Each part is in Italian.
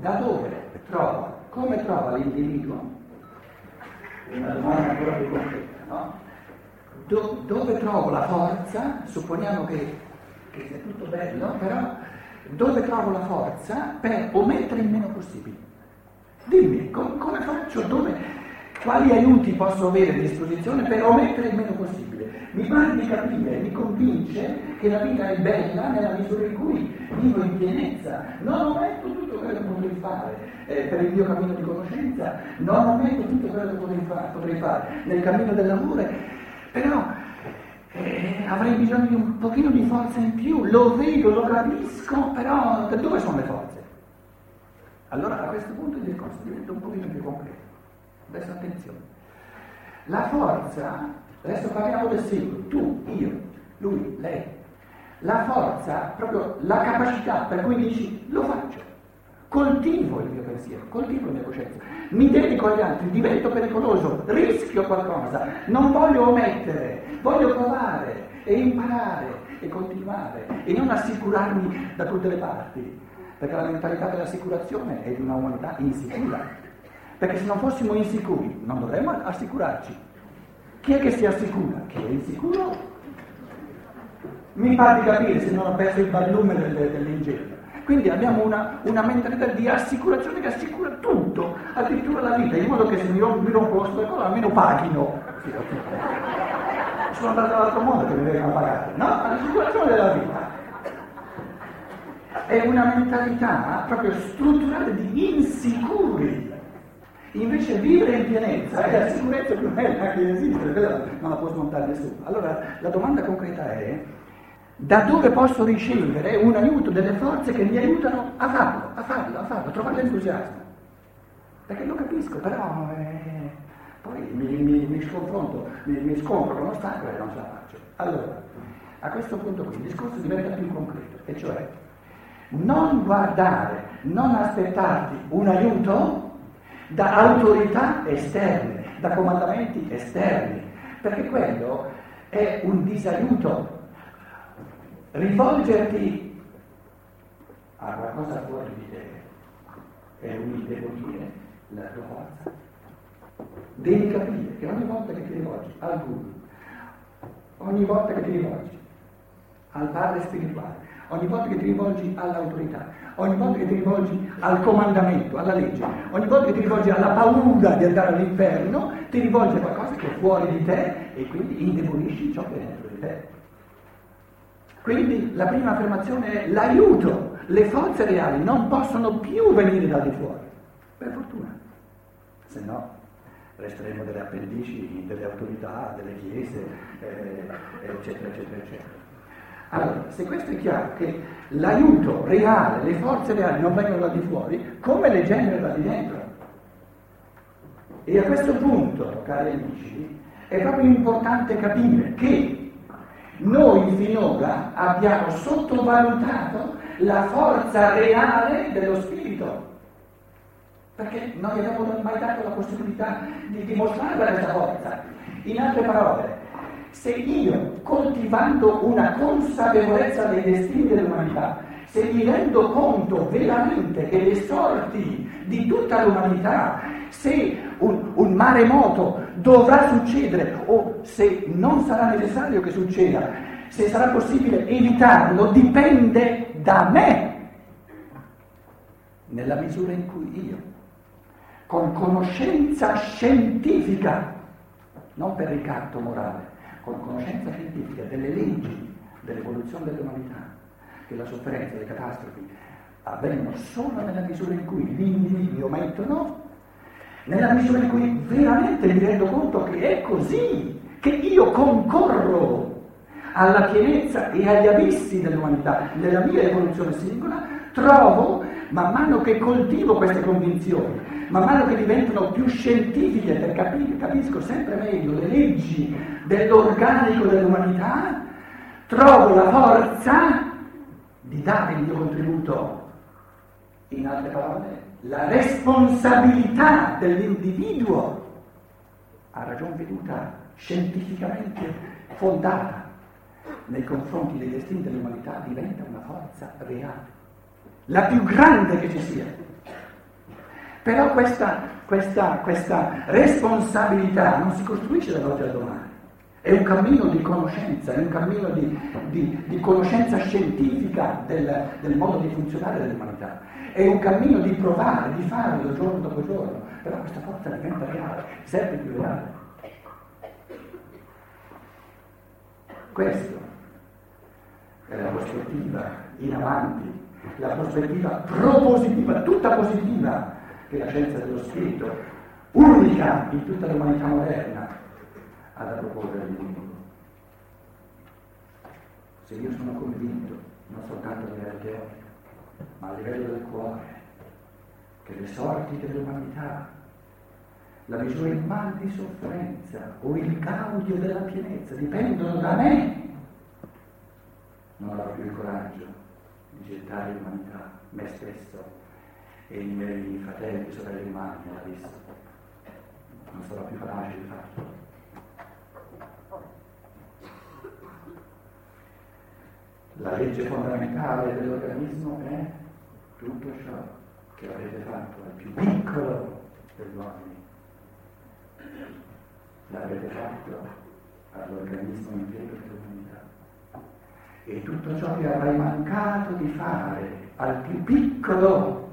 Da dove trova? Come trova l'individuo? Una domanda ancora più concreta, no? Do, dove trovo la forza? Supponiamo che, che sia tutto bello, però dove trovo la forza per omettere il meno possibile? Dimmi, com- come faccio? Dove, quali aiuti posso avere a disposizione per omettere il meno possibile? Mi pare di capire, mi convince che la vita è bella nella misura in cui vivo in pienezza, non ometto tutto quello che fare eh, per il mio cammino di conoscenza, non ometto tutto quello che potrei fare, potrei fare nel cammino dell'amore, però eh, avrei bisogno di un pochino di forza in più, lo vedo, lo capisco, però dove sono le forze? Allora a questo punto il discorso diventa un pochino più concreto. Adesso attenzione. La forza, adesso parliamo del singolo, tu, io, lui, lei. La forza, proprio la capacità per cui dici lo faccio, coltivo il mio pensiero, coltivo la mia coscienza, mi dedico agli altri, divento pericoloso, rischio qualcosa, non voglio omettere, voglio provare e imparare e continuare e non assicurarmi da tutte le parti perché la mentalità dell'assicurazione è di una umanità insicura. Perché se non fossimo insicuri non dovremmo assicurarci. Chi è che si assicura? Chi è insicuro? Mi pare di capire se non ho perso il barlume dell'ingegno. Quindi abbiamo una, una, mentalità di assicurazione che assicura tutto, addirittura la vita, in modo che se mi rompo, lo stomaco almeno paghino. Sono andato dall'altro mondo che mi vengono pagare, no? L'assicurazione della vita è una mentalità proprio strutturale di insicuri. Invece vivere in pienezza è la sicurezza più bella che esiste, non la può smontare nessuno. Allora la domanda concreta è da dove posso ricevere un aiuto delle forze che mi aiutano a farlo, a farlo, a farlo, a trovare l'entusiasmo. Perché lo capisco, però eh, poi mi, mi, mi sconfronto, mi, mi scontro con l'ostacolo e non ce la faccio. Allora, a questo punto qui il discorso diventa più concreto, e cioè non guardare, non aspettarti un aiuto da autorità esterne, da comandamenti esterni, perché quello è un disaiuto. Rivolgerti a qualcosa fuori di te è un indebolire la tua forza. Devi capire che ogni volta che ti rivolgi al guru, ogni volta che ti rivolgi al padre spirituale, ogni volta che ti rivolgi all'autorità, ogni volta che ti rivolgi al comandamento, alla legge, ogni volta che ti rivolgi alla paura di andare all'inferno, ti rivolgi a qualcosa che è fuori di te e quindi indebolisci ciò che è dentro di te. Quindi la prima affermazione è l'aiuto, le forze reali non possono più venire da di fuori, per fortuna, se no resteremo delle appendici delle autorità, delle chiese, eh, eccetera, eccetera, eccetera. Allora, se questo è chiaro che l'aiuto reale, le forze reali non vengono da di fuori, come le genera da di dentro? E a questo punto, cari amici, è proprio importante capire che noi finora abbiamo sottovalutato la forza reale dello spirito, perché non gli abbiamo mai dato la possibilità di dimostrare questa forza. In altre parole, se io, coltivando una consapevolezza dei destini dell'umanità, se mi rendo conto veramente che le sorti di tutta l'umanità, se un, un maremoto dovrà succedere o se non sarà necessario che succeda, se sarà possibile evitarlo, dipende da me, nella misura in cui io, con conoscenza scientifica, non per ricatto morale, con conoscenza scientifica delle leggi dell'evoluzione dell'umanità, che la sofferenza, le catastrofi avvengono solo nella misura in cui gli individui aumentano, nella misura in cui veramente mi rendo conto che è così, che io concorro alla pienezza e agli abissi dell'umanità, nella mia evoluzione singola, trovo, man mano che coltivo queste convinzioni, man mano che diventano più scientifiche, per capire, capisco sempre meglio le leggi dell'organico dell'umanità, trovo la forza di dare il mio contributo. In altre parole, la responsabilità dell'individuo a ragion veduta scientificamente fondata nei confronti dei destini dell'umanità diventa una forza reale, la più grande che ci sia. Però questa, questa, questa responsabilità non si costruisce da oggi al domani. È un cammino di conoscenza, è un cammino di, di, di conoscenza scientifica del, del, modo di funzionare dell'umanità. È un cammino di provare, di farlo giorno dopo giorno. Però questa forza diventa reale, sempre più reale. Questo è la prospettiva in avanti, la prospettiva propositiva, tutta positiva, che la scienza dello spirito, unica in tutta l'umanità moderna, ha da proporre all'inimico. Se io sono convinto, non soltanto a livello teorico, ma a livello del cuore, che le sorti dell'umanità, la misura in mal di sofferenza o il gaudio della pienezza dipendono da me, non avrò più il coraggio di gettare l'umanità, me stesso e i miei fratelli e sorelle umani nell'abisso. Non sarò più capace di farlo. La legge fondamentale dell'organismo è tutto ciò che avete fatto al più piccolo degli uomini. L'avete fatto all'organismo intero dell'umanità. E tutto ciò che avrai mancato di fare al più piccolo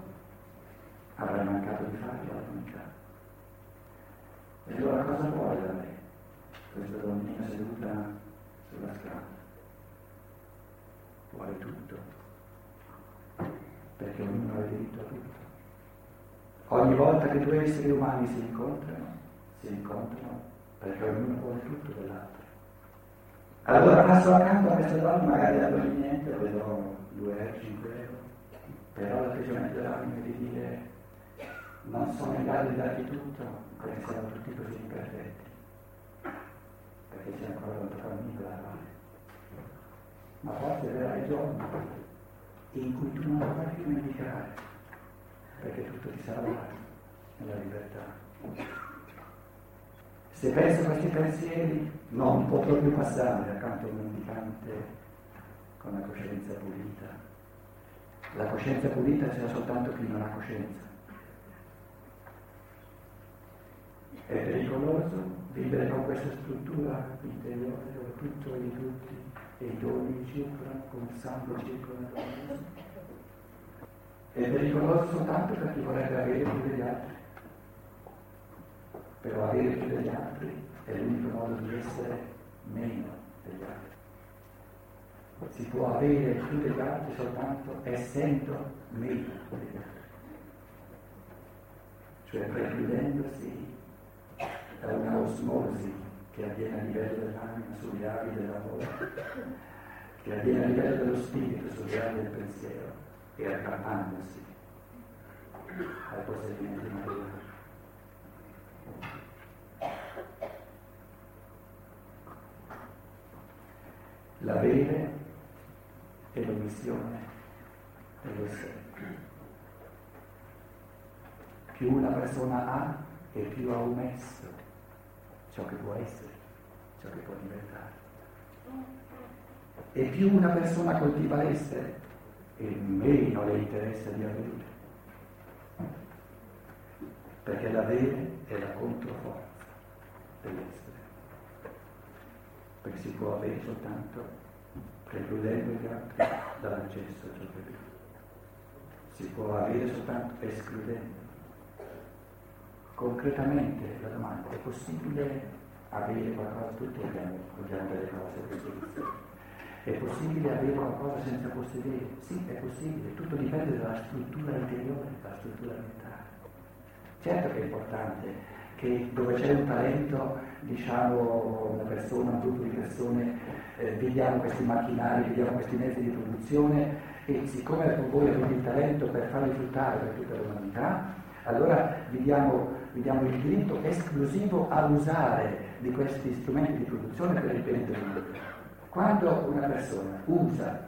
avrai mancato di fare all'umanità. E allora cosa vuole da me questa donnina seduta sulla strada? Vuole tutto, perché ognuno ha diritto a tutto. Ogni volta che due esseri umani si incontrano, si incontrano perché ognuno vuole tutto dell'altro. Allora passo accanto a questa donna, magari da non niente, le do 2 euro, 5 euro, però l'atteggiamento dell'anima è di dire non sono in grado di darti tutto perché siamo tutti così imperfetti, perché c'è ancora tanto cammino da ma forse verrà il giorno in cui tu non dovrai più medicare, perché tutto ti sarà dato nella libertà. Se penso a questi pensieri, non potrò più passare accanto a un mendicante con la coscienza pulita. La coscienza pulita c'è soltanto chi non ha coscienza. È pericoloso vivere con questa struttura interiore dove tutto è di tutti e i doni circolano come il sangue circola. È pericoloso soltanto per chi vorrebbe avere più degli altri. Però avere più degli altri è l'unico modo di essere meno degli altri. Si può avere più degli altri soltanto essendo meno degli altri. Cioè precludendosi da una osmosi che avviene a livello dell'anima sugli ali dell'amore, che avviene a livello dello spirito sugli ali del pensiero e aggrappandosi al possedimento materiale. L'avere e l'omissione dell'essere. Più una persona ha e più ha omesso ciò che può essere, ciò che può diventare. E più una persona coltiva l'essere, e meno le interessa di avere. Perché l'avere è la controforza dell'essere. Perché si può avere soltanto precludendo gli altri dall'accesso a ciò che più. Si può avere soltanto escludendo concretamente la domanda è possibile avere qualcosa, tutti abbiamo, abbiamo delle cose così. È possibile avere qualcosa senza possedere? Sì, è possibile, tutto dipende dalla struttura interiore, dalla struttura mentale. Certo che è importante che dove c'è un talento, diciamo una persona, un gruppo di persone, eh, vediamo questi macchinari, vediamo questi mezzi di produzione e siccome voi avete il talento per farli fruttare per tutta l'umanità, allora vi diamo, vi diamo il diritto esclusivo a usare di questi strumenti di produzione per il bene del mondo. Quando una persona usa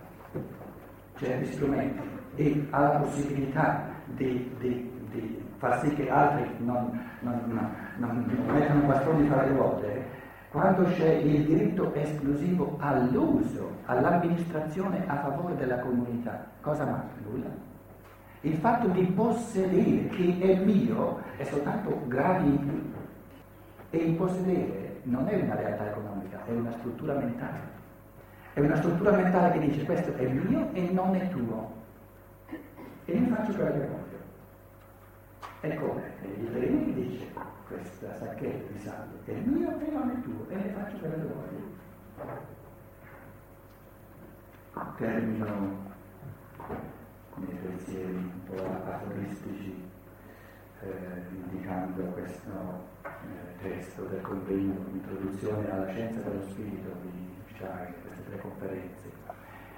certi strumenti e ha la possibilità di, di, di far sì che altri non, non, non, non mettano di fare le ruote, quando c'è il diritto esclusivo all'uso, all'amministrazione a favore della comunità, cosa manca? Nulla. Il fatto di possedere che è mio è soltanto gradi in più. E il possedere non è una realtà economica, è una struttura mentale. È una struttura mentale che dice questo è mio e non è tuo. E ne faccio quello che voglio. Come il che dice questa sacchetta di sangue è mio e non è tuo e ne faccio quello che voglio. Termino con i pensieri un po' aforistici eh, indicando questo eh, testo del convegno Introduzione alla scienza dello spirito di Shai, queste tre conferenze.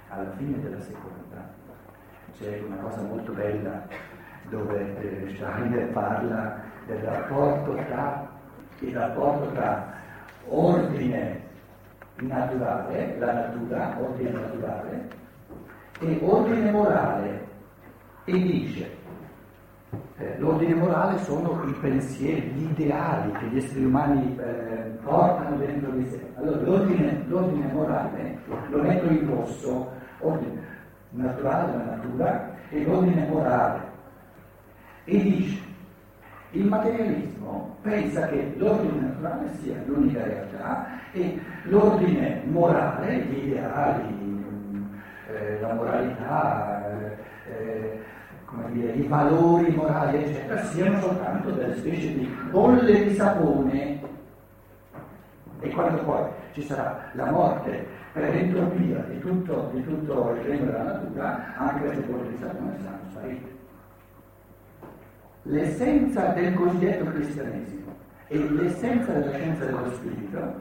Alla fine della seconda c'è una cosa molto bella dove eh, parla del rapporto tra, rapporto tra ordine naturale, la natura, ordine naturale, e ordine morale, e dice eh, l'ordine morale sono i pensieri, gli ideali che gli esseri umani eh, portano dentro di sé. Allora l'ordine, l'ordine, morale lo metto in rosso, ordine naturale della natura e l'ordine morale. E dice, il materialismo pensa che l'ordine naturale sia l'unica realtà e l'ordine morale, gli ideali, eh, la moralità, eh, eh dire, i valori morali, eccetera, siano soltanto delle specie di bolle di sapone. E quando poi ci sarà la morte per entropia di tutto, di tutto il regno della natura, anche queste bolle di sapone saranno sparite. L'essenza del cosiddetto cristianesimo e l'essenza della scienza dello spirito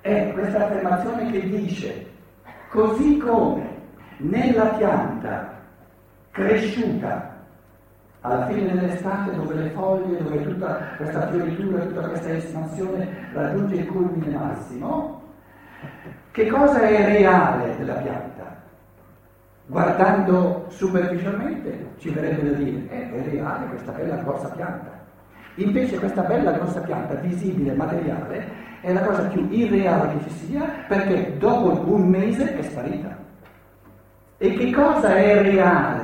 è questa affermazione che dice così come nella pianta cresciuta alla fine dell'estate dove le foglie, dove tutta questa fioritura, tutta questa espansione raggiunge il culmine massimo, che cosa è reale della pianta? Guardando superficialmente ci verrebbe da dire, eh, è reale questa bella grossa pianta. Invece questa bella grossa pianta, visibile, materiale, è la cosa più irreale che ci sia perché dopo un mese è sparita. E che cosa è reale?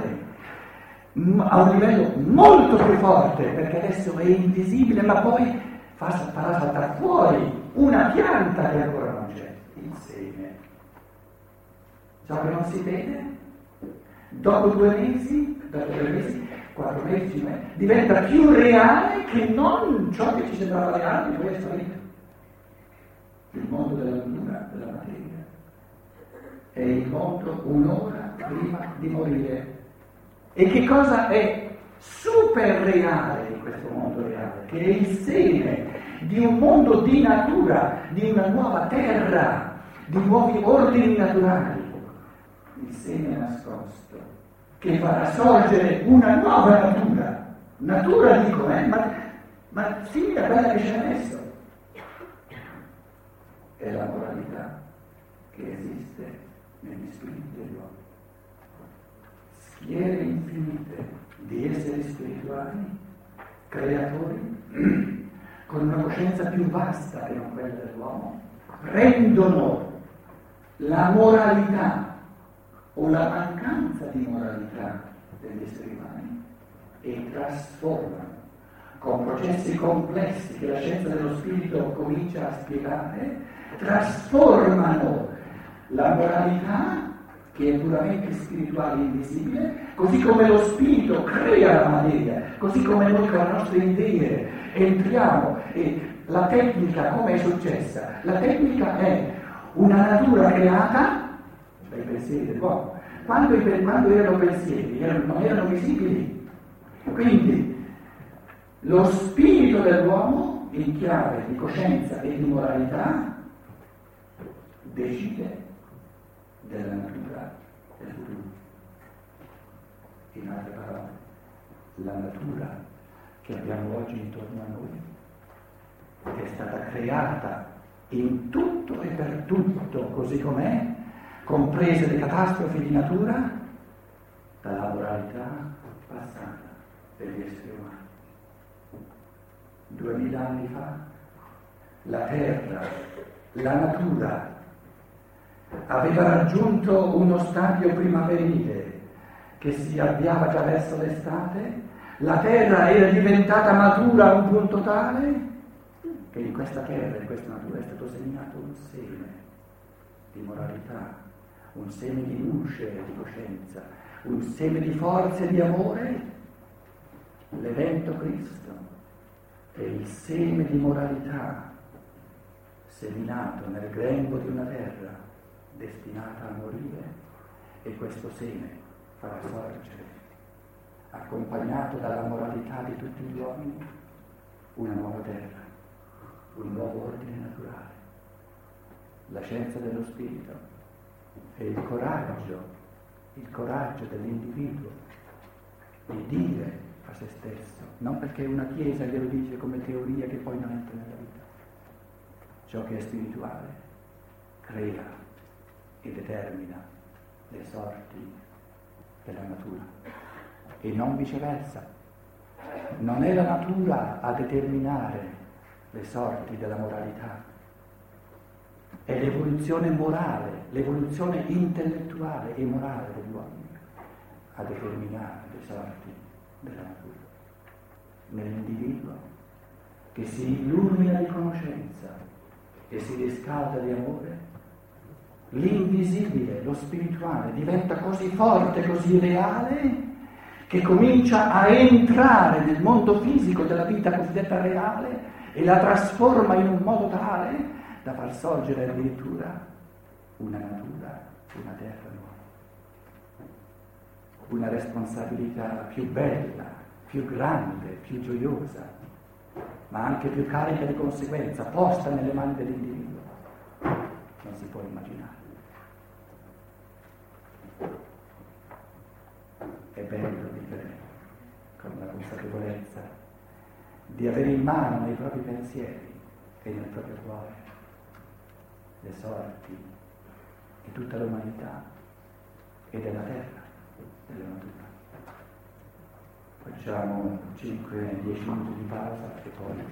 A un livello molto più forte, perché adesso è invisibile, ma poi fa, farà saltare fuori una pianta che ancora non c'è, il seme. Ciò che non si vede, dopo due mesi, dopo tre mesi, quattro mesi, diventa più reale che non ciò che ci sembrava reale di questa vita. Il mondo della natura, della materia. È il mondo un'ora prima di morire e che cosa è super reale in questo mondo reale? Che è il seme di un mondo di natura, di una nuova terra, di nuovi ordini naturali. Il seme nascosto, che farà sorgere una nuova natura. Natura dico, eh, ma, ma simile a quella che c'è adesso. È la moralità che esiste negli spiriti dell'uomo schiere infinite di esseri spirituali, creatori, con una coscienza più vasta che non quella dell'uomo, rendono la moralità o la mancanza di moralità degli esseri umani e trasformano. Con processi complessi che la scienza dello spirito comincia a spiegare, trasformano la moralità che è puramente spirituale e invisibile, così come lo spirito crea la materia, così come noi con le nostre idee entriamo e la tecnica come è successa? La tecnica è una natura creata dai pensieri dell'uomo. Quando, quando erano pensieri erano, non erano visibili. Quindi lo spirito dell'uomo in chiave di coscienza e di moralità decide della natura del futuro. In altre parole, la natura che abbiamo oggi intorno a noi è stata creata in tutto e per tutto così com'è, comprese le catastrofi di natura, dalla moralità passata degli esseri umani. Duemila anni fa la terra, la natura aveva raggiunto uno stadio primaverile che si avviava già verso l'estate, la terra era diventata matura a un punto tale che in questa terra, in questa natura è stato segnato un seme di moralità, un seme di luce e di coscienza, un seme di forza e di amore, l'evento Cristo è il seme di moralità seminato nel grembo di una terra destinata a morire e questo seme farà sorgere, accompagnato dalla moralità di tutti gli uomini, una nuova terra, un nuovo ordine naturale, la scienza dello spirito e il coraggio, il coraggio dell'individuo di dire a se stesso, non perché una chiesa glielo dice come teoria che poi non entra nella vita ciò che è spirituale crea e determina le sorti della natura e non viceversa. Non è la natura a determinare le sorti della moralità, è l'evoluzione morale, l'evoluzione intellettuale e morale degli uomini a determinare le sorti della natura. Nell'individuo che si illumina di conoscenza e si riscalda di amore, l'invisibile, lo spirituale diventa così forte, così reale, che comincia a entrare nel mondo fisico della vita cosiddetta reale e la trasforma in un modo tale da far sorgere addirittura una natura, una terra nuova, una responsabilità più bella, più grande, più gioiosa, ma anche più carica di conseguenza, posta nelle mani dell'individuo. Si può immaginare. È bello vivere con la consapevolezza di avere in mano nei propri pensieri e nel proprio cuore le sorti di tutta l'umanità e della terra, della natura. Facciamo 5-10 minuti di pausa e poi...